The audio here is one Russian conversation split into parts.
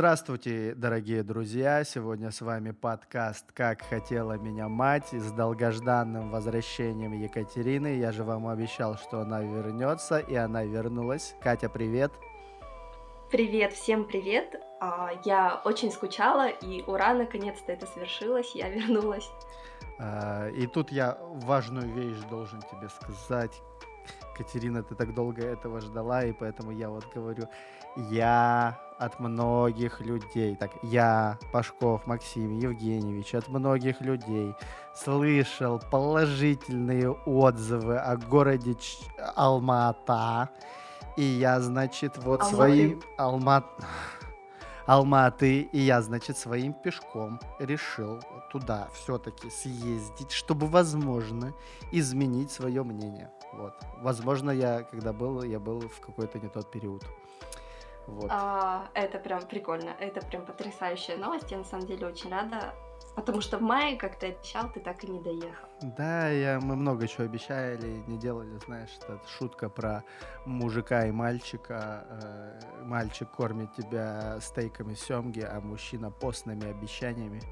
Здравствуйте, дорогие друзья! Сегодня с вами подкаст «Как хотела меня мать» с долгожданным возвращением Екатерины. Я же вам обещал, что она вернется, и она вернулась. Катя, привет! Привет, всем привет! А, я очень скучала, и ура, наконец-то это свершилось, я вернулась. А, и тут я важную вещь должен тебе сказать. Катерина, ты так долго этого ждала, и поэтому я вот говорю, я от многих людей, так, я, Пашков Максим Евгеньевич, от многих людей слышал положительные отзывы о городе Ч... Алмата. И я, значит, вот Алматы. своим... Алмат... Алматы. И я, значит, своим пешком решил туда все-таки съездить, чтобы, возможно, изменить свое мнение. Вот. Возможно, я, когда был, я был в какой-то не тот период. Вот. А, это прям прикольно, это прям потрясающая новость. Я на самом деле очень рада, потому что в мае, как ты обещал, ты так и не доехал. Да, я, мы много чего обещали, не делали, знаешь, это шутка про мужика и мальчика. Э, мальчик кормит тебя стейками семги, а мужчина постными обещаниями.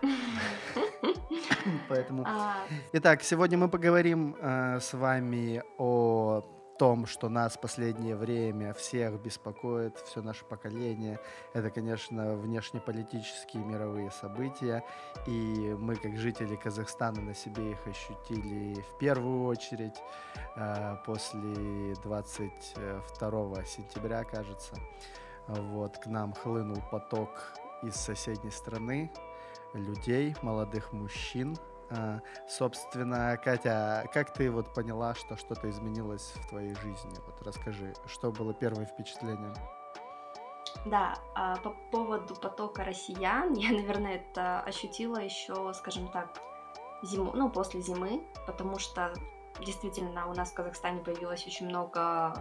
Поэтому. А. Итак, сегодня мы поговорим э, с вами о том, что нас в последнее время всех беспокоит, все наше поколение, это, конечно, внешнеполитические мировые события, и мы, как жители Казахстана, на себе их ощутили в первую очередь э, после 22 сентября, кажется. Вот, к нам хлынул поток из соседней страны людей, молодых мужчин, а, собственно, Катя, как ты вот поняла, что что-то изменилось в твоей жизни? Вот расскажи, что было первое впечатление? Да, а, по поводу потока россиян, я, наверное, это ощутила еще, скажем так, зиму, ну, после зимы, потому что действительно у нас в Казахстане появилось очень много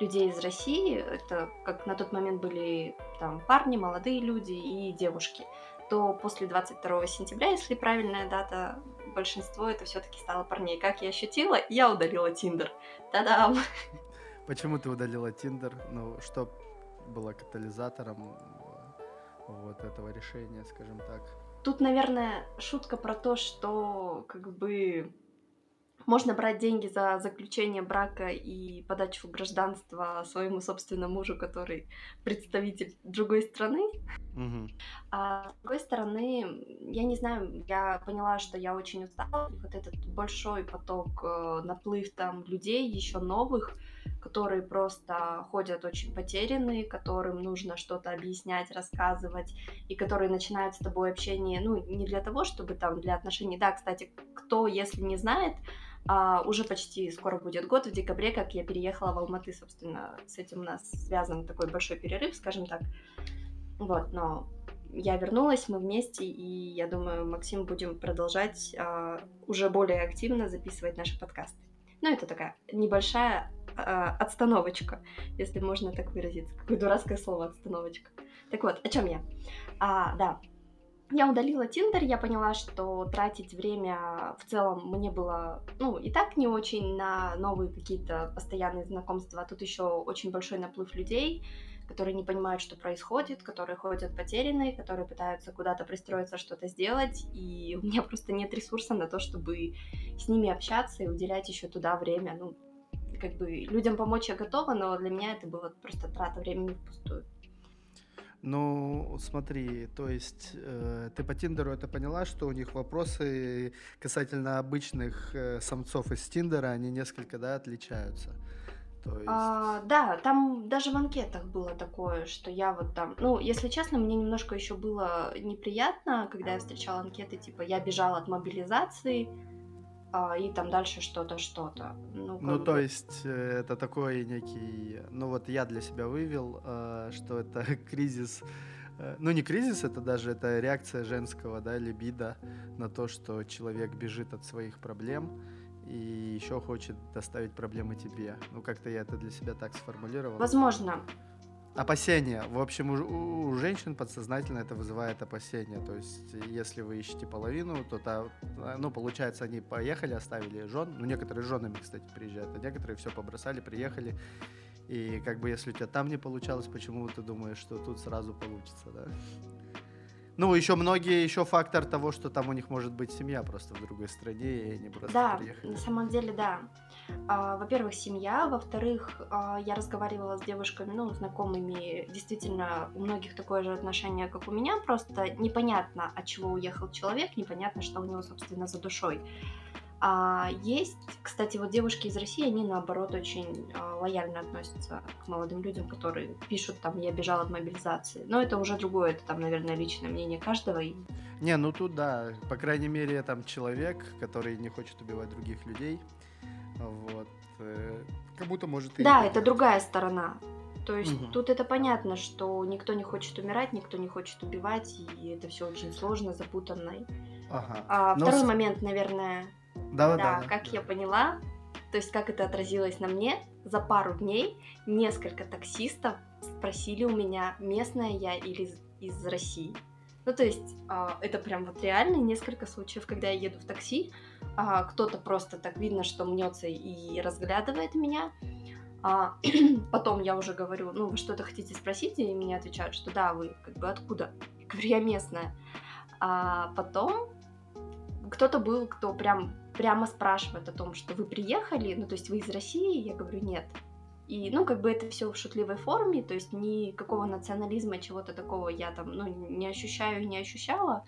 людей из России. Это как на тот момент были там парни, молодые люди и девушки то после 22 сентября, если правильная дата, большинство это все-таки стало парней. Как я ощутила, я удалила Тиндер. Та-дам! Почему ты удалила Тиндер? Ну, что было катализатором вот этого решения, скажем так? Тут, наверное, шутка про то, что как бы можно брать деньги за заключение брака и подачу в гражданство своему собственному мужу, который представитель другой страны. Mm-hmm. А с другой стороны, я не знаю, я поняла, что я очень устала. Вот этот большой поток, э, наплыв там людей, еще новых, которые просто ходят очень потерянные, которым нужно что-то объяснять, рассказывать, и которые начинают с тобой общение, ну, не для того, чтобы там для отношений. Да, кстати, кто, если не знает, а, уже почти скоро будет год, в декабре, как я переехала в Алматы, собственно, с этим у нас связан такой большой перерыв, скажем так. Вот, но я вернулась, мы вместе, и я думаю, Максим, будем продолжать а, уже более активно записывать наши подкасты. Ну, это такая небольшая а, отстановочка, если можно так выразиться. Какое дурацкое слово отстановочка. Так вот, о чем я? А, да, я удалила Тиндер, я поняла, что тратить время в целом мне было, ну, и так не очень на новые какие-то постоянные знакомства. А тут еще очень большой наплыв людей, которые не понимают, что происходит, которые ходят потерянные, которые пытаются куда-то пристроиться, что-то сделать, и у меня просто нет ресурса на то, чтобы с ними общаться и уделять еще туда время. Ну, как бы людям помочь я готова, но для меня это было просто трата времени впустую. Ну, смотри, то есть э, ты по Тиндеру это поняла, что у них вопросы касательно обычных э, самцов из Тиндера, они несколько, да, отличаются. То есть... а, да, там даже в анкетах было такое, что я вот там, ну, если честно, мне немножко еще было неприятно, когда я встречала анкеты, типа, я бежала от мобилизации, а, и там дальше что-то, что-то. Ну, ну то есть э, это такой некий, ну вот я для себя вывел, э, что это кризис, э, ну не кризис, это даже это реакция женского, да, либидо на то, что человек бежит от своих проблем и еще хочет доставить проблемы тебе. Ну как-то я это для себя так сформулировал. Возможно. Опасения. В общем, у, у женщин подсознательно это вызывает опасения. То есть, если вы ищете половину, то, та, ну, получается, они поехали, оставили жен. Ну, некоторые с женами, кстати, приезжают, а некоторые все побросали, приехали И как бы если у тебя там не получалось, почему ты думаешь, что тут сразу получится, да? Ну, еще многие, еще фактор того, что там у них может быть семья просто в другой стране, и они просто да, приехали. на самом деле, да. А, во-первых, семья, во-вторых, а, я разговаривала с девушками, ну, знакомыми, действительно, у многих такое же отношение, как у меня, просто непонятно, от чего уехал человек, непонятно, что у него, собственно, за душой. А есть, кстати, вот девушки из России, они наоборот очень а, лояльно относятся к молодым людям, которые пишут там «я бежал от мобилизации». Но это уже другое, это там, наверное, личное мнение каждого. Не, ну тут да, по крайней мере, там человек, который не хочет убивать других людей, вот, э, как будто может... Да, это другая сторона. То есть угу. тут это понятно, что никто не хочет умирать, никто не хочет убивать, и это все очень сложно, запутанно. Ага. А, второй с... момент, наверное, да, да, да, как да. я поняла, то есть как это отразилось на мне, за пару дней несколько таксистов спросили у меня, местная я или из, из России. Ну, то есть э, это прям вот реально несколько случаев, когда я еду в такси, э, кто-то просто так видно, что мнется и разглядывает меня. А, потом я уже говорю, ну, вы что-то хотите спросить, и мне отвечают, что да, вы как бы откуда? Я говорю, я местная. А потом кто-то был, кто прям прямо спрашивает о том, что вы приехали, ну то есть вы из России, я говорю нет. И, ну, как бы это все в шутливой форме, то есть никакого национализма, чего-то такого я там, ну, не ощущаю и не ощущала,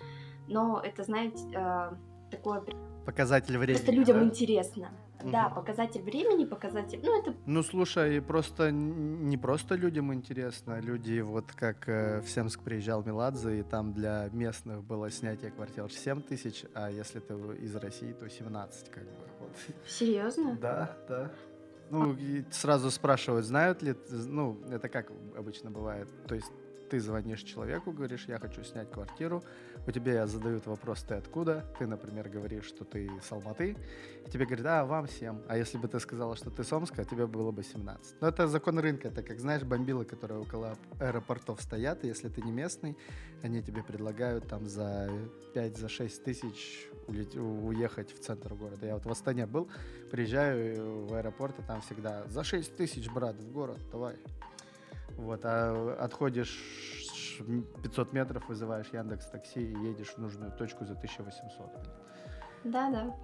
но это, знаете, э, такое... Показатель времени. Просто людям да? интересно. Угу. Да, показатель времени, показатель, ну это... Ну слушай, просто не просто людям интересно, люди вот как э, в Семск приезжал Меладзе, и там для местных было снятие квартир 7 тысяч, а если ты из России, то 17 как бы. Вот. Серьезно? Да, да. Ну, и сразу спрашивают, знают ли, ну, это как обычно бывает, то есть ты звонишь человеку, говоришь, я хочу снять квартиру, у тебя задают вопрос, ты откуда, ты, например, говоришь, что ты с Алматы, и тебе говорят, а, вам 7, а если бы ты сказала, что ты с Омска, тебе было бы 17. Но это закон рынка, это как, знаешь, бомбилы, которые около аэропортов стоят, и если ты не местный, они тебе предлагают там за 5-6 за 6 тысяч уехать в центр города. Я вот в Астане был, приезжаю в аэропорт, и там всегда за 6 тысяч, брат, в город, давай. Вот, а отходишь 500 метров, вызываешь Яндекс Такси и едешь в нужную точку за 1800. Да, да.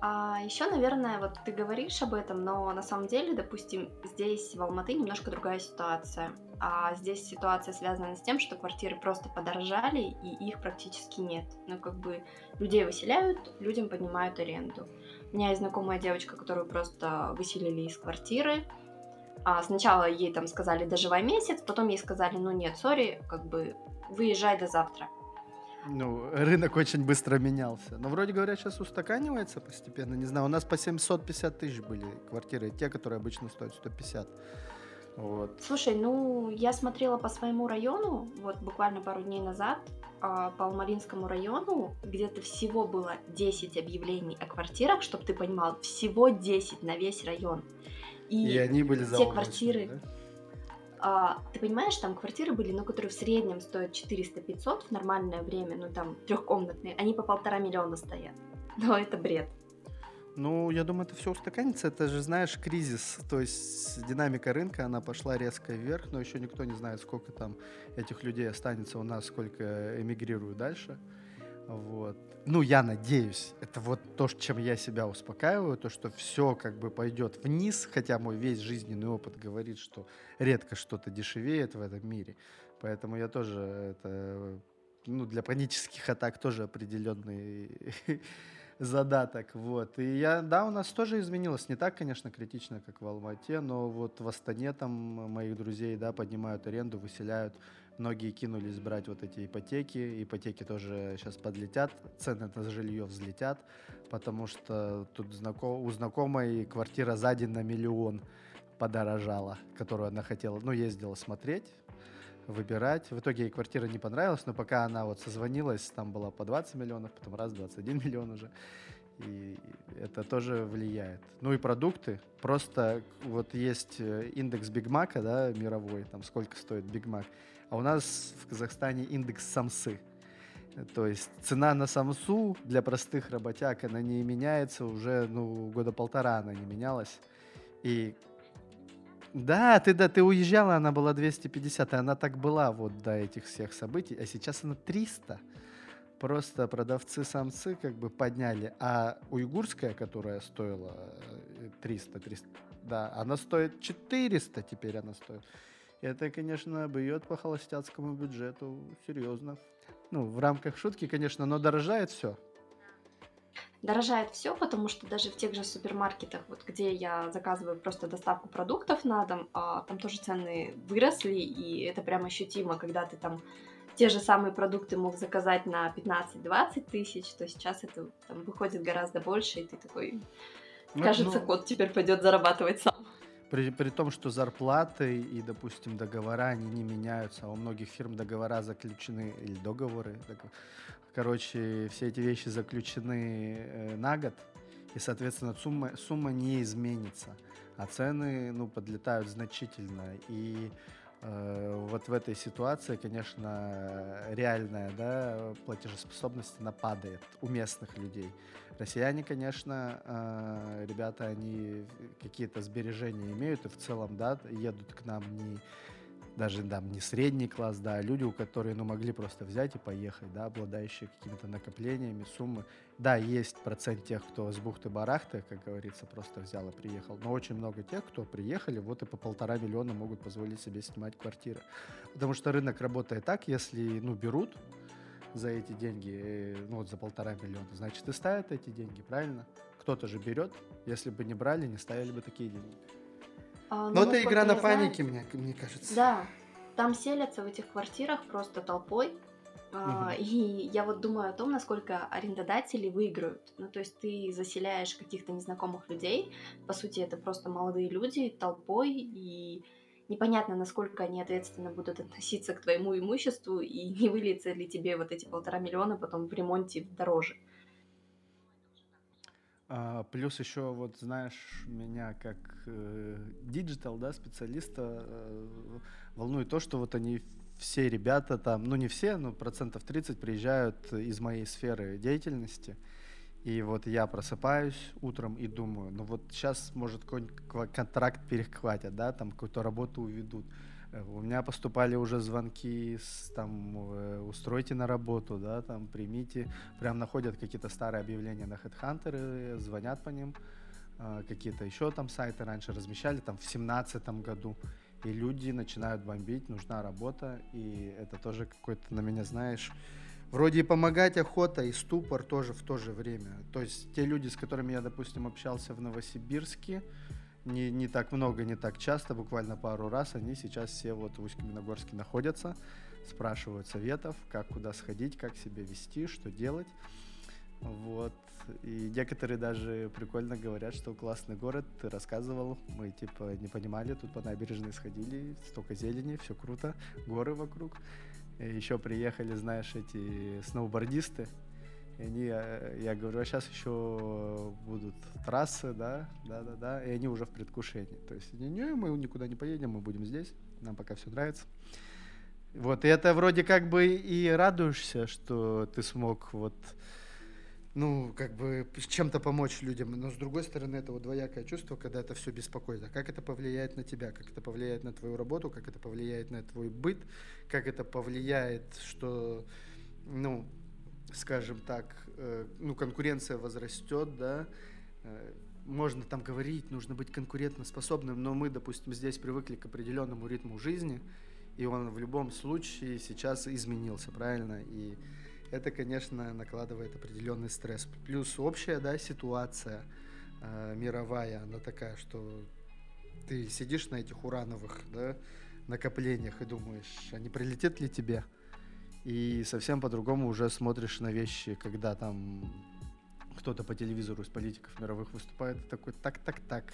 А еще, наверное, вот ты говоришь об этом, но на самом деле, допустим, здесь в Алматы немножко другая ситуация. А здесь ситуация связана с тем, что квартиры просто подорожали и их практически нет. Ну, как бы людей выселяют, людям поднимают аренду. У меня есть знакомая девочка, которую просто выселили из квартиры, а сначала ей там сказали доживай месяц, потом ей сказали, ну нет, сори, как бы выезжай до завтра. Ну, рынок очень быстро менялся. Но вроде говорят, сейчас устаканивается постепенно. Не знаю, у нас по 750 тысяч были квартиры, те, которые обычно стоят 150. Вот. Слушай, ну, я смотрела по своему району, вот буквально пару дней назад, а, по Алмаринскому району, где-то всего было 10 объявлений о квартирах, чтобы ты понимал, всего 10 на весь район. И, и они были те квартиры, да? а, ты понимаешь, там квартиры были, ну, которые в среднем стоят 400-500 в нормальное время, ну, там, трехкомнатные, они по полтора миллиона стоят. Но это бред. Ну, я думаю, это все устаканится. Это же, знаешь, кризис. То есть динамика рынка, она пошла резко вверх, но еще никто не знает, сколько там этих людей останется у нас, сколько эмигрируют дальше. Вот. Ну, я надеюсь, это вот то, чем я себя успокаиваю, то, что все как бы пойдет вниз, хотя мой весь жизненный опыт говорит, что редко что-то дешевеет в этом мире. Поэтому я тоже это, ну, для панических атак тоже определенный задаток, вот. И я, да, у нас тоже изменилось, не так, конечно, критично, как в Алмате, но вот в Астане там моих друзей, да, поднимают аренду, выселяют, многие кинулись брать вот эти ипотеки, ипотеки тоже сейчас подлетят, цены на жилье взлетят, потому что тут знаком, у знакомой квартира за день на миллион подорожала, которую она хотела, ну, ездила смотреть, выбирать. В итоге ей квартира не понравилась, но пока она вот созвонилась, там была по 20 миллионов, потом раз 21 миллион уже. И это тоже влияет. Ну и продукты. Просто вот есть э, индекс Биг Мака, да, мировой, там сколько стоит Биг Мак. А у нас в Казахстане индекс самсы. То есть цена на самсу для простых работяг, она не меняется уже, ну, года полтора она не менялась. И Да, ты да, ты уезжала, она была 250, и она так была вот до этих всех событий, а сейчас она 300. Просто продавцы-самцы как бы подняли, а уйгурская, которая стоила 300, э, 300, да, она стоит 400 теперь она стоит. Это, конечно, бьет по холостяцкому бюджету серьезно. Ну, в рамках шутки, конечно, но дорожает все. Дорожает все, потому что даже в тех же супермаркетах, вот где я заказываю просто доставку продуктов на дом, а, там тоже цены выросли, и это прям ощутимо, когда ты там те же самые продукты мог заказать на 15-20 тысяч, то сейчас это там, выходит гораздо больше, и ты такой, ну, кажется, ну, кот теперь пойдет зарабатывать сам. При, при том, что зарплаты и, допустим, договора, они не меняются, а у многих фирм договора заключены, или договоры, короче, все эти вещи заключены э, на год, и, соответственно, сумма, сумма не изменится, а цены, ну, подлетают значительно, и вот в этой ситуации, конечно, реальная да, платежеспособность она падает у местных людей. Россияне, конечно, э, ребята, они какие-то сбережения имеют и в целом, да, едут к нам не даже там не средний класс, да, а люди, у которых, ну, могли просто взять и поехать, да, обладающие какими-то накоплениями, суммы. Да, есть процент тех, кто с бухты-барахты, как говорится, просто взял и приехал, но очень много тех, кто приехали, вот и по полтора миллиона могут позволить себе снимать квартиры. Потому что рынок работает так, если, ну, берут за эти деньги, э, ну, вот за полтора миллиона, значит, и ставят эти деньги, правильно? Кто-то же берет, если бы не брали, не ставили бы такие деньги. А, Но ну, это игра на панике, мне, мне кажется. Да, там селятся в этих квартирах просто толпой. Uh, и я вот думаю о том, насколько арендодатели выиграют. Ну, то есть ты заселяешь каких-то незнакомых людей, по сути, это просто молодые люди толпой, и непонятно, насколько они ответственно будут относиться к твоему имуществу, и не выльется ли тебе вот эти полтора миллиона потом в ремонте дороже. А, плюс еще, вот знаешь, меня как digital, э, да, специалиста э, волнует то, что вот они все ребята там, ну не все, но процентов 30 приезжают из моей сферы деятельности. И вот я просыпаюсь утром и думаю, ну вот сейчас, может, какой-нибудь контракт перехватят, да, там какую-то работу уведут. Э, у меня поступали уже звонки с там э, устройте на работу, да, там примите, прям находят какие-то старые объявления на HeadHunter, звонят по ним, э, какие-то еще там сайты раньше размещали, там в семнадцатом году, и люди начинают бомбить, нужна работа, и это тоже какой-то на меня, знаешь, вроде и помогать охота, и ступор тоже в то же время. То есть те люди, с которыми я, допустим, общался в Новосибирске, не, не так много, не так часто, буквально пару раз, они сейчас все вот в Усть-Каменогорске находятся, спрашивают советов, как куда сходить, как себя вести, что делать. Вот. И некоторые даже прикольно говорят, что классный город, ты рассказывал, мы типа не понимали, тут по набережной сходили, столько зелени, все круто, горы вокруг. И еще приехали, знаешь, эти сноубордисты, и они, э, я говорю, а сейчас еще будут трассы, да, да, да, да, и они уже в предвкушении. То есть, не, не, мы никуда не поедем, мы будем здесь, нам пока все нравится. Вот, и это вроде как бы и радуешься, что ты смог вот, ну, как бы чем-то помочь людям, но с другой стороны, это вот двоякое чувство, когда это все беспокойно. Как это повлияет на тебя, как это повлияет на твою работу, как это повлияет на твой быт, как это повлияет, что, ну, скажем так, э, ну, конкуренция возрастет, да, э, можно там говорить, нужно быть конкурентоспособным, но мы, допустим, здесь привыкли к определенному ритму жизни, и он в любом случае сейчас изменился, правильно? И это, конечно, накладывает определенный стресс. Плюс общая, да, ситуация э, мировая, она такая, что ты сидишь на этих урановых, да, накоплениях и думаешь, а не прилетит ли тебе? И совсем по-другому уже смотришь на вещи, когда там кто-то по телевизору из политиков мировых выступает, такой, так-так-так,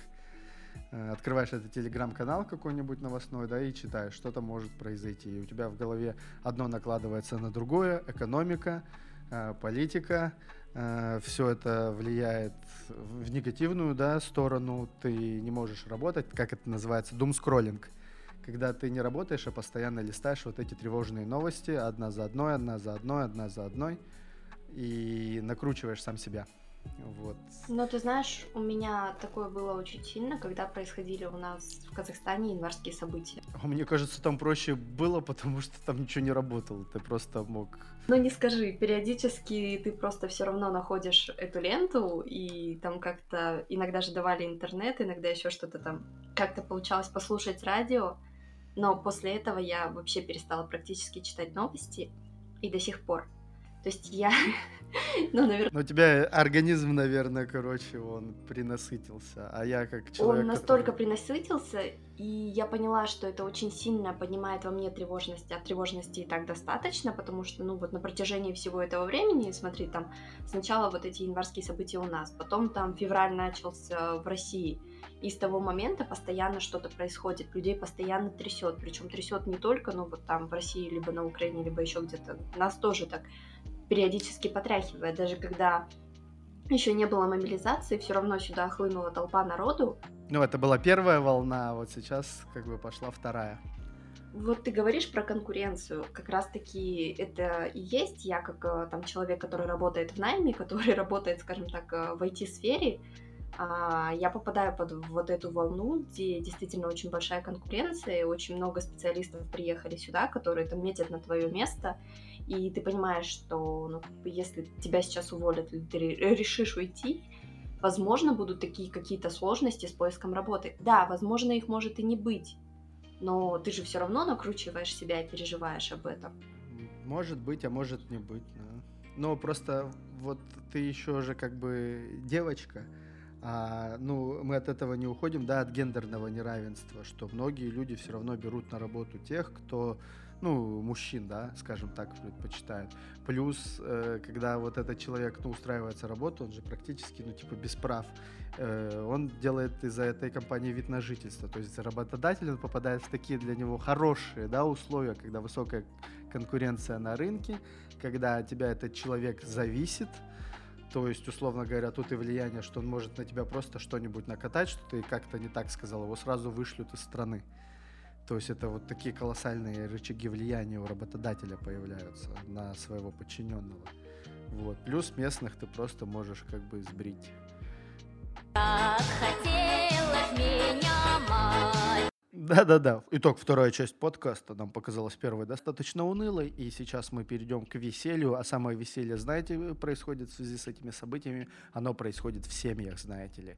э, открываешь этот телеграм-канал какой-нибудь новостной, да, и читаешь, что-то может произойти. И у тебя в голове одно накладывается на другое, экономика, э, политика, э, все это влияет в негативную, да, сторону, ты не можешь работать, как это называется, думскроллинг. скроллинг когда ты не работаешь, а постоянно листаешь вот эти тревожные новости одна за одной, одна за одной, одна за одной, и накручиваешь сам себя. Вот. Но ты знаешь, у меня такое было очень сильно, когда происходили у нас в Казахстане январские события. А мне кажется, там проще было, потому что там ничего не работало. Ты просто мог... Ну не скажи, периодически ты просто все равно находишь эту ленту, и там как-то иногда же давали интернет, иногда еще что-то там. Как-то получалось послушать радио, но после этого я вообще перестала практически читать новости, и до сих пор. То есть я Ну, наверное... Но у тебя организм, наверное, короче, он принасытился, а я как человек... Он настолько который... принасытился, и я поняла, что это очень сильно поднимает во мне тревожность, а тревожности и так достаточно, потому что, ну, вот на протяжении всего этого времени, смотри, там, сначала вот эти январские события у нас, потом там февраль начался в России, и с того момента постоянно что-то происходит, людей постоянно трясет, причем трясет не только, ну, вот там в России, либо на Украине, либо еще где-то, нас тоже так периодически потряхивает, даже когда еще не было мобилизации, все равно сюда хлынула толпа народу. Ну, это была первая волна, а вот сейчас как бы пошла вторая. Вот ты говоришь про конкуренцию, как раз-таки это и есть я, как э, там человек, который работает в найме, который работает, скажем так, э, в IT-сфере, а, я попадаю под вот эту волну, где действительно очень большая конкуренция, и очень много специалистов приехали сюда, которые там метят на твое место, и ты понимаешь, что ну, если тебя сейчас уволят, или ты решишь уйти, возможно, будут такие какие-то сложности с поиском работы. Да, возможно, их может и не быть, но ты же все равно накручиваешь себя и переживаешь об этом. Может быть, а может не быть. Да. Но просто вот ты еще же как бы девочка, а, ну, мы от этого не уходим, да, от гендерного неравенства, что многие люди все равно берут на работу тех, кто ну, мужчин, да, скажем так, предпочитают. Плюс, э, когда вот этот человек, ну, устраивается работу, он же практически, ну, типа, без прав. Э, он делает из-за этой компании вид на жительство. То есть работодатель, он попадает в такие для него хорошие, да, условия, когда высокая конкуренция на рынке, когда от тебя этот человек зависит, то есть, условно говоря, тут и влияние, что он может на тебя просто что-нибудь накатать, что ты как-то не так сказал, его сразу вышлют из страны. То есть это вот такие колоссальные рычаги влияния у работодателя появляются на своего подчиненного. Вот. Плюс местных ты просто можешь как бы сбрить. Да-да-да. Итог, вторая часть подкаста нам показалась первой достаточно унылой, и сейчас мы перейдем к веселью. А самое веселье, знаете, происходит в связи с этими событиями? Оно происходит в семьях, знаете ли.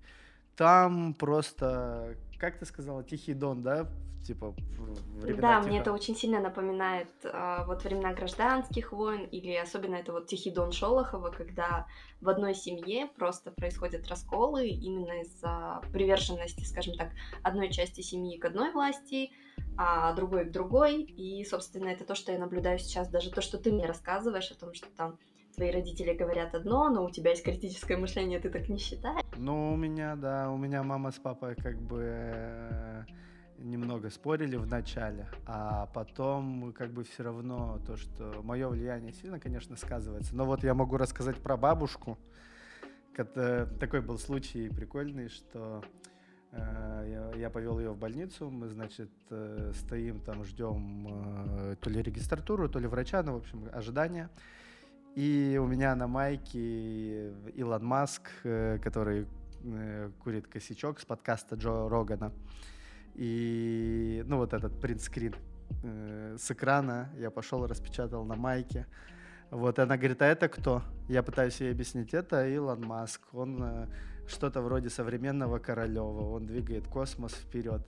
Там просто, как ты сказала, Тихий Дон, да? Типа времена Да, типа... мне это очень сильно напоминает а, вот времена гражданских войн, или особенно это вот Тихий Дон Шолохова, когда в одной семье просто происходят расколы именно из-за приверженности, скажем так, одной части семьи к одной власти, а другой к другой. И, собственно, это то, что я наблюдаю сейчас, даже то, что ты мне рассказываешь о том, что там твои родители говорят одно, но у тебя есть критическое мышление, ты так не считаешь? Ну, у меня, да, у меня мама с папой как бы э, немного спорили в начале, а потом как бы все равно то, что мое влияние сильно, конечно, сказывается. Но вот я могу рассказать про бабушку. Такой был случай прикольный, что э, я, я повел ее в больницу, мы, значит, э, стоим там, ждем то ли регистратуру, то ли врача, ну, в общем, ожидания. И у меня на майке Илон Маск, э, который э, курит косячок с подкаста Джо Рогана. И, ну, вот этот принтскрин э, с экрана я пошел, распечатал на майке. Вот, и она говорит, а это кто? Я пытаюсь ей объяснить, это Илон Маск. Он что-то вроде современного Королева, он двигает космос вперед.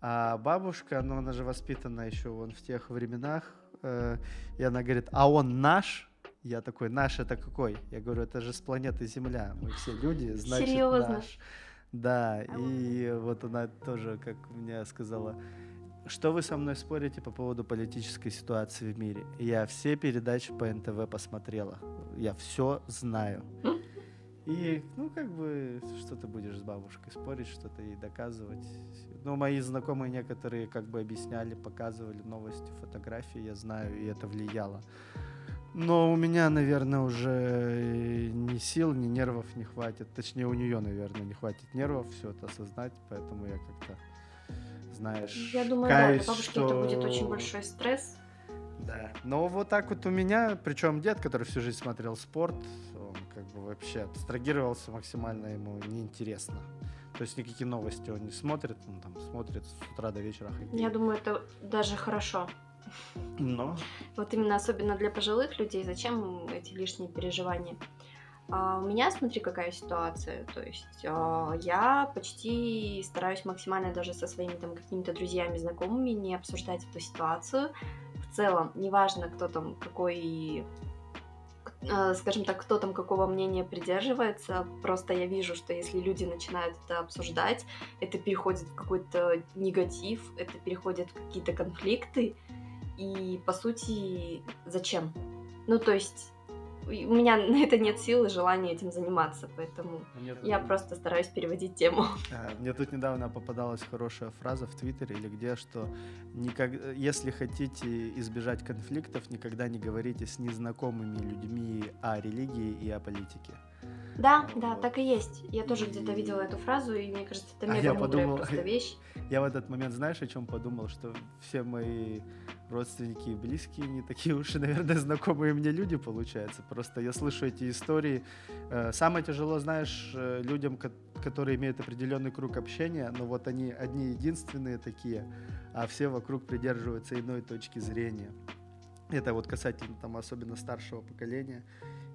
А бабушка, ну, она же воспитана еще вон в тех временах, и она говорит, а он наш? Я такой, наш это какой? Я говорю, это же с планеты Земля. Мы все люди, значит Серьезно? наш. Да, и вот она тоже, как мне сказала, что вы со мной спорите по поводу политической ситуации в мире? Я все передачи по НТВ посмотрела. Я все знаю. И, ну, как бы, что ты будешь с бабушкой спорить, что-то ей доказывать. Ну, мои знакомые некоторые как бы объясняли, показывали новости, фотографии, я знаю, и это влияло. Но у меня, наверное, уже ни сил, ни нервов не хватит. Точнее, у нее, наверное, не хватит нервов все это осознать, поэтому я как-то, знаешь, Я думаю, каюсь, да, для бабушки что... это будет очень большой стресс. Да. Но вот так вот у меня, причем дед, который всю жизнь смотрел спорт, он как бы вообще абстрагировался максимально, ему неинтересно. То есть никакие новости он не смотрит, он там смотрит с утра до вечера хоккей. Я думаю, это даже хорошо. Но. Вот именно особенно для пожилых людей, зачем эти лишние переживания? А у меня, смотри, какая ситуация. То есть а, я почти стараюсь максимально даже со своими там какими-то друзьями, знакомыми не обсуждать эту ситуацию. В целом, неважно, кто там какой а, скажем так, кто там какого мнения придерживается. Просто я вижу, что если люди начинают это обсуждать, это переходит в какой-то негатив, это переходит в какие-то конфликты. И, по сути, зачем? Ну, то есть у меня на это нет сил и желания этим заниматься, поэтому нет, я просто стараюсь переводить тему. А, мне тут недавно попадалась хорошая фраза в Твиттере или где, что никак, если хотите избежать конфликтов, никогда не говорите с незнакомыми людьми о религии и о политике. Да, да, так и есть. Я тоже и... где-то видела эту фразу, и мне кажется, это мега а мудрая подумал, просто вещь. Я в этот момент, знаешь, о чем подумал? Что все мои родственники и близкие не такие уж и, наверное, знакомые мне люди, получается. Просто я слышу эти истории. Э, самое тяжело, знаешь, э, людям, которые имеют определенный круг общения, но вот они одни единственные такие, а все вокруг придерживаются иной точки зрения. Это вот касательно там особенно старшего поколения.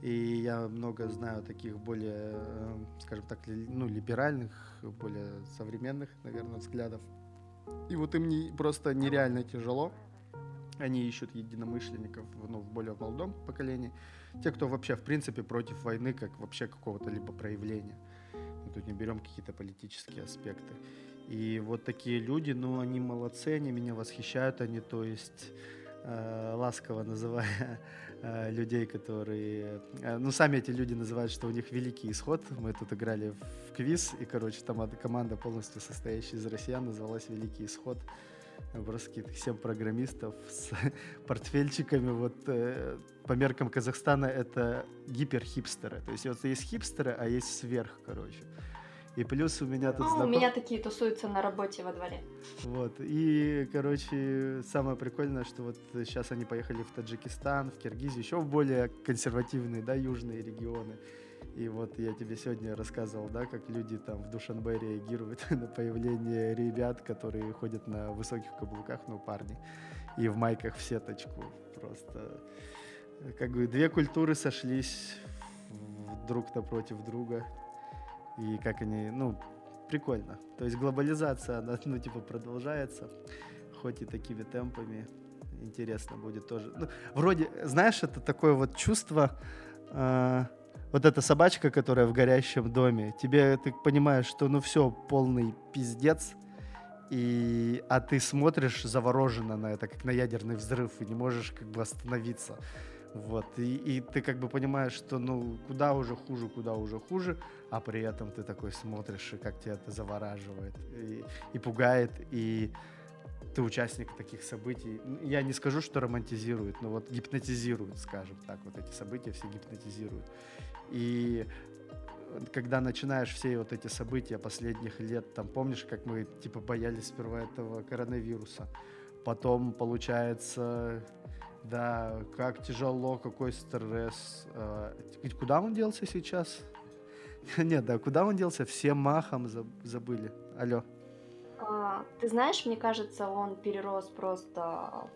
И я много знаю таких более, э, скажем так, ну, либеральных, более современных, наверное, взглядов. И вот им не, просто нереально тяжело они ищут единомышленников ну, в более молодом поколении. Те, кто вообще, в принципе, против войны, как вообще какого-то либо проявления. Мы тут не берем какие-то политические аспекты. И вот такие люди, ну, они молодцы, они меня восхищают, они, то есть, ласково называя э, людей, которые... Э, ну, сами эти люди называют, что у них великий исход. Мы тут играли в квиз, и, короче, там команда полностью состоящая из россиян называлась «Великий исход» просто каких-то 7 программистов с портфельчиками. Вот э, по меркам Казахстана это гиперхипстеры. То есть вот есть хипстеры, а есть сверх, короче. И плюс у меня тут... Ну, знаком... у меня такие тусуются на работе во дворе. Вот. И, короче, самое прикольное, что вот сейчас они поехали в Таджикистан, в Киргизию, еще в более консервативные, да, южные регионы. И вот я тебе сегодня рассказывал, да, как люди там в Душанбе реагируют на появление ребят, которые ходят на высоких каблуках, ну, парни, и в майках в сеточку. Просто как бы две культуры сошлись друг напротив друга. И как они, ну, прикольно. То есть глобализация, она, ну, типа, продолжается, хоть и такими темпами. Интересно будет тоже. Ну, вроде, знаешь, это такое вот чувство, э, вот эта собачка, которая в горящем доме, тебе ты понимаешь, что ну все, полный пиздец, и, а ты смотришь завороженно на это, как на ядерный взрыв, и не можешь как бы остановиться. Вот, и, и ты как бы понимаешь, что ну куда уже хуже, куда уже хуже, а при этом ты такой смотришь, и как тебя это завораживает, и, и пугает, и ты участник таких событий. Я не скажу, что романтизирует, но вот гипнотизирует, скажем так, вот эти события все гипнотизируют. И когда начинаешь все вот эти события последних лет, там помнишь, как мы типа боялись сперва этого коронавируса, потом получается, да, как тяжело, какой стресс. А, куда он делся сейчас? Нет, да, куда он делся? Все махом забыли. Алло. А, ты знаешь, мне кажется, он перерос просто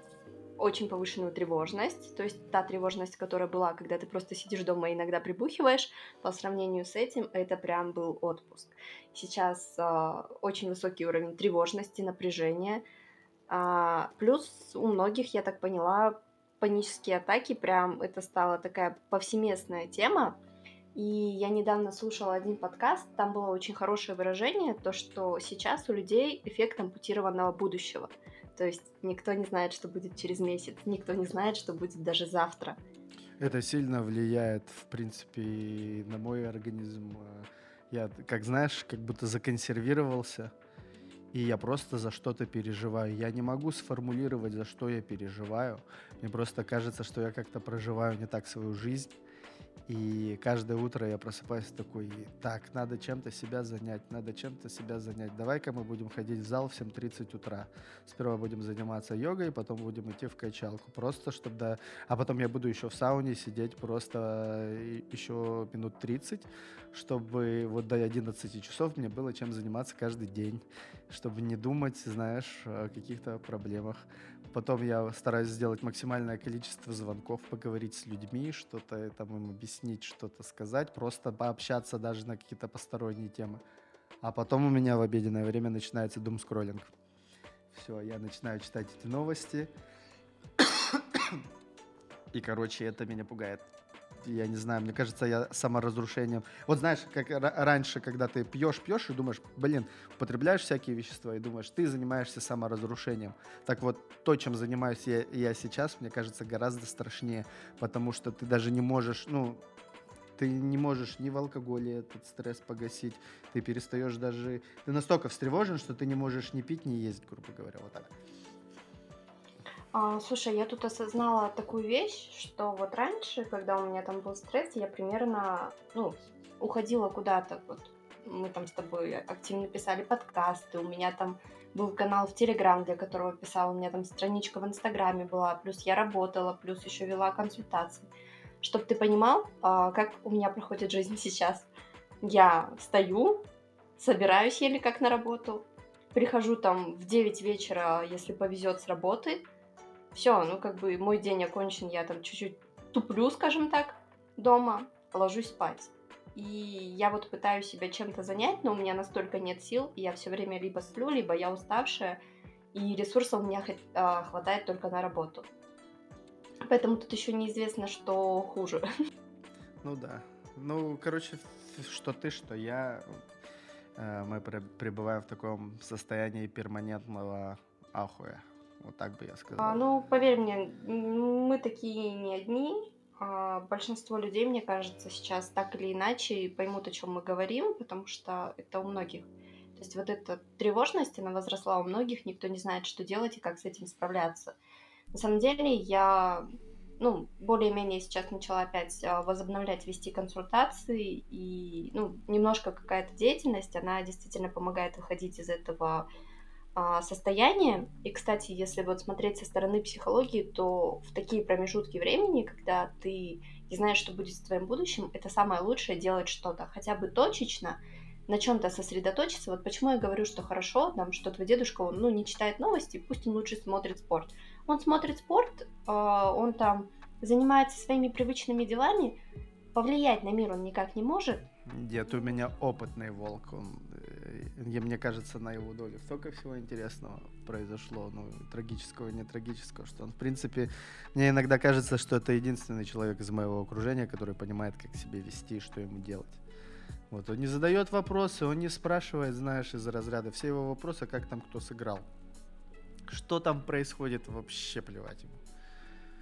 очень повышенную тревожность, то есть та тревожность, которая была, когда ты просто сидишь дома и иногда прибухиваешь, по сравнению с этим это прям был отпуск. Сейчас э, очень высокий уровень тревожности, напряжения, а, плюс у многих, я так поняла, панические атаки, прям это стала такая повсеместная тема, и я недавно слушала один подкаст, там было очень хорошее выражение, то, что сейчас у людей эффект ампутированного будущего. То есть никто не знает, что будет через месяц, никто не знает, что будет даже завтра. Это сильно влияет, в принципе, на мой организм. Я, как знаешь, как будто законсервировался, и я просто за что-то переживаю. Я не могу сформулировать, за что я переживаю. Мне просто кажется, что я как-то проживаю не так свою жизнь. И каждое утро я просыпаюсь такой, так, надо чем-то себя занять, надо чем-то себя занять. Давай-ка мы будем ходить в зал в 7.30 утра. Сперва будем заниматься йогой, потом будем идти в качалку. Просто чтобы да... А потом я буду еще в сауне сидеть просто э, еще минут 30, чтобы вот до 11 часов мне было чем заниматься каждый день, чтобы не думать, знаешь, о каких-то проблемах. Потом я стараюсь сделать максимальное количество звонков, поговорить с людьми, что-то там им объяснить, что-то сказать, просто пообщаться даже на какие-то посторонние темы. А потом у меня в обеденное время начинается дум-скроллинг. Все, я начинаю читать эти новости. И, короче, это меня пугает я не знаю, мне кажется, я саморазрушением. Вот знаешь, как раньше, когда ты пьешь, пьешь и думаешь, блин, употребляешь всякие вещества и думаешь, ты занимаешься саморазрушением. Так вот, то, чем занимаюсь я, я сейчас, мне кажется, гораздо страшнее, потому что ты даже не можешь, ну, ты не можешь ни в алкоголе этот стресс погасить, ты перестаешь даже... Ты настолько встревожен, что ты не можешь ни пить, ни есть, грубо говоря, вот так. А, слушай, я тут осознала такую вещь, что вот раньше, когда у меня там был стресс, я примерно, ну, уходила куда-то. Вот мы там с тобой активно писали подкасты, у меня там был канал в Телеграм, для которого писала, у меня там страничка в Инстаграме была, плюс я работала, плюс еще вела консультации. Чтобы ты понимал, а, как у меня проходит жизнь сейчас. Я встаю, собираюсь еле как на работу, прихожу там в 9 вечера, если повезет с работы, все, ну как бы мой день окончен, я там чуть-чуть туплю, скажем так, дома, ложусь спать. И я вот пытаюсь себя чем-то занять, но у меня настолько нет сил, и я все время либо сплю, либо я уставшая, и ресурсов у меня а, хватает только на работу. Поэтому тут еще неизвестно, что хуже. Ну да. Ну, короче, что ты, что я, э, мы пребываем в таком состоянии перманентного ахуя. Вот так бы я сказал. А, ну, поверь мне, мы такие не одни. А большинство людей, мне кажется, сейчас так или иначе поймут, о чем мы говорим, потому что это у многих. То есть вот эта тревожность, она возросла у многих, никто не знает, что делать и как с этим справляться. На самом деле я ну, более-менее сейчас начала опять а, возобновлять вести консультации, и, ну, немножко какая-то деятельность, она действительно помогает выходить из этого состояние. И, кстати, если вот смотреть со стороны психологии, то в такие промежутки времени, когда ты не знаешь, что будет с твоим будущим, это самое лучшее делать что-то, хотя бы точечно, на чем-то сосредоточиться. Вот почему я говорю, что хорошо, там, что твой дедушка, он, ну, не читает новости, пусть он лучше смотрит спорт. Он смотрит спорт, а, он там занимается своими привычными делами, повлиять на мир он никак не может. Дед у меня опытный волк, он и мне кажется, на его долю столько всего интересного произошло, ну, трагического не трагического, что он, в принципе, мне иногда кажется, что это единственный человек из моего окружения, который понимает, как себя вести, что ему делать. Вот, он не задает вопросы, он не спрашивает, знаешь, из разряда. Все его вопросы, как там кто сыграл. Что там происходит, вообще плевать ему.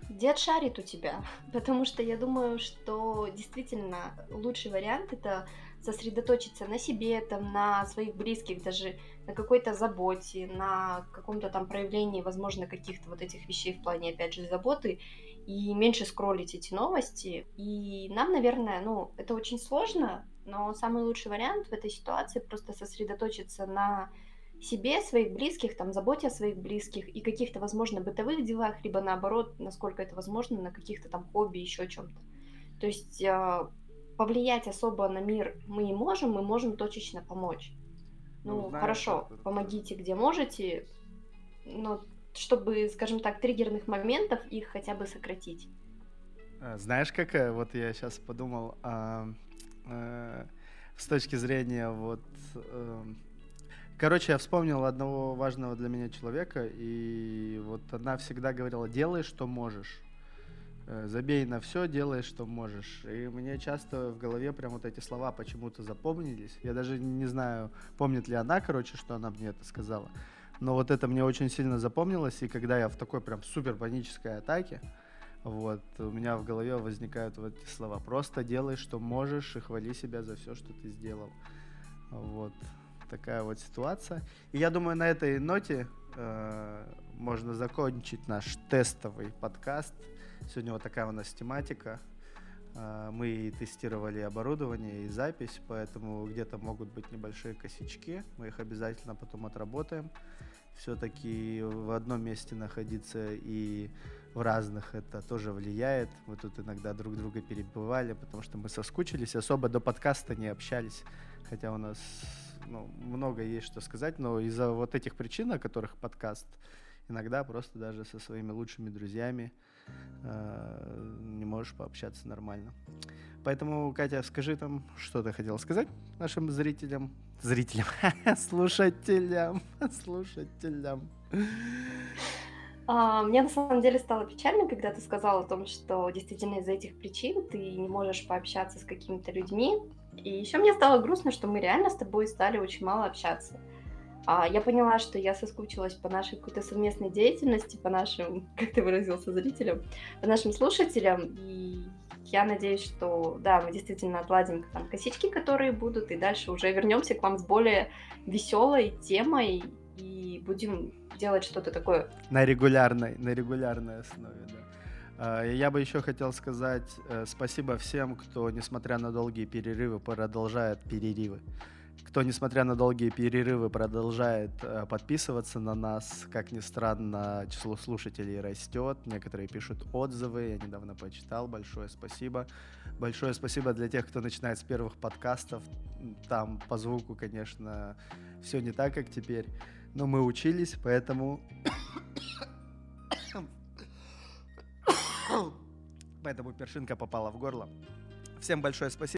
Дед шарит у тебя, потому что я думаю, что действительно лучший вариант это сосредоточиться на себе, там, на своих близких, даже на какой-то заботе, на каком-то там проявлении, возможно, каких-то вот этих вещей в плане, опять же, заботы, и меньше скроллить эти новости. И нам, наверное, ну, это очень сложно, но самый лучший вариант в этой ситуации просто сосредоточиться на себе, своих близких, там, заботе о своих близких и каких-то, возможно, бытовых делах, либо наоборот, насколько это возможно, на каких-то там хобби, еще чем-то. То есть а, повлиять особо на мир мы не можем, мы можем точечно помочь. Ну, ну знаешь, хорошо, это... помогите где можете, но чтобы, скажем так, триггерных моментов их хотя бы сократить. А, знаешь, как вот я сейчас подумал, а, а, с точки зрения вот... А, короче, я вспомнил одного важного для меня человека, и вот она всегда говорила, делай, что можешь. Э, забей на все, делай, что можешь. И мне часто в голове прям вот эти слова почему-то запомнились. Я даже не знаю, помнит ли она, короче, что она мне это сказала. Но вот это мне очень сильно запомнилось, и когда я в такой прям супер панической атаке, вот, у меня в голове возникают вот эти слова. Просто делай, что можешь, и хвали себя за все, что ты сделал. Вот, такая вот ситуация. И я думаю, на этой ноте э, можно закончить наш тестовый подкаст. Сегодня вот такая у нас тематика. А, мы тестировали оборудование и запись, поэтому где-то могут быть небольшие косячки. Мы их обязательно потом отработаем. Все-таки в одном месте находиться и в разных это тоже влияет. Мы тут иногда друг друга перебывали, потому что мы соскучились, особо до подкаста не общались. Хотя у нас ну, много есть что сказать, но из-за вот этих причин, о которых подкаст, иногда просто даже со своими лучшими друзьями э, не можешь пообщаться нормально. Поэтому, Катя, скажи там, что ты хотела сказать нашим зрителям, зрителям, слушателям, слушателям. А, мне на самом деле стало печально, когда ты сказал о том, что действительно из-за этих причин ты не можешь пообщаться с какими-то людьми. И еще мне стало грустно, что мы реально с тобой стали очень мало общаться. Я поняла, что я соскучилась по нашей какой-то совместной деятельности, по нашим, как ты выразился, зрителям, по нашим слушателям. И я надеюсь, что да, мы действительно отладим там косички, которые будут, и дальше уже вернемся к вам с более веселой темой и будем делать что-то такое. На регулярной, на регулярной основе, да. А, я бы еще хотел сказать э, спасибо всем, кто, несмотря на долгие перерывы, продолжает перерывы кто, несмотря на долгие перерывы, продолжает э, подписываться на нас. Как ни странно, число слушателей растет. Некоторые пишут отзывы. Я недавно почитал. Большое спасибо. Большое спасибо для тех, кто начинает с первых подкастов. Там по звуку, конечно, все не так, как теперь. Но мы учились, поэтому... Поэтому першинка попала в горло. Всем большое спасибо.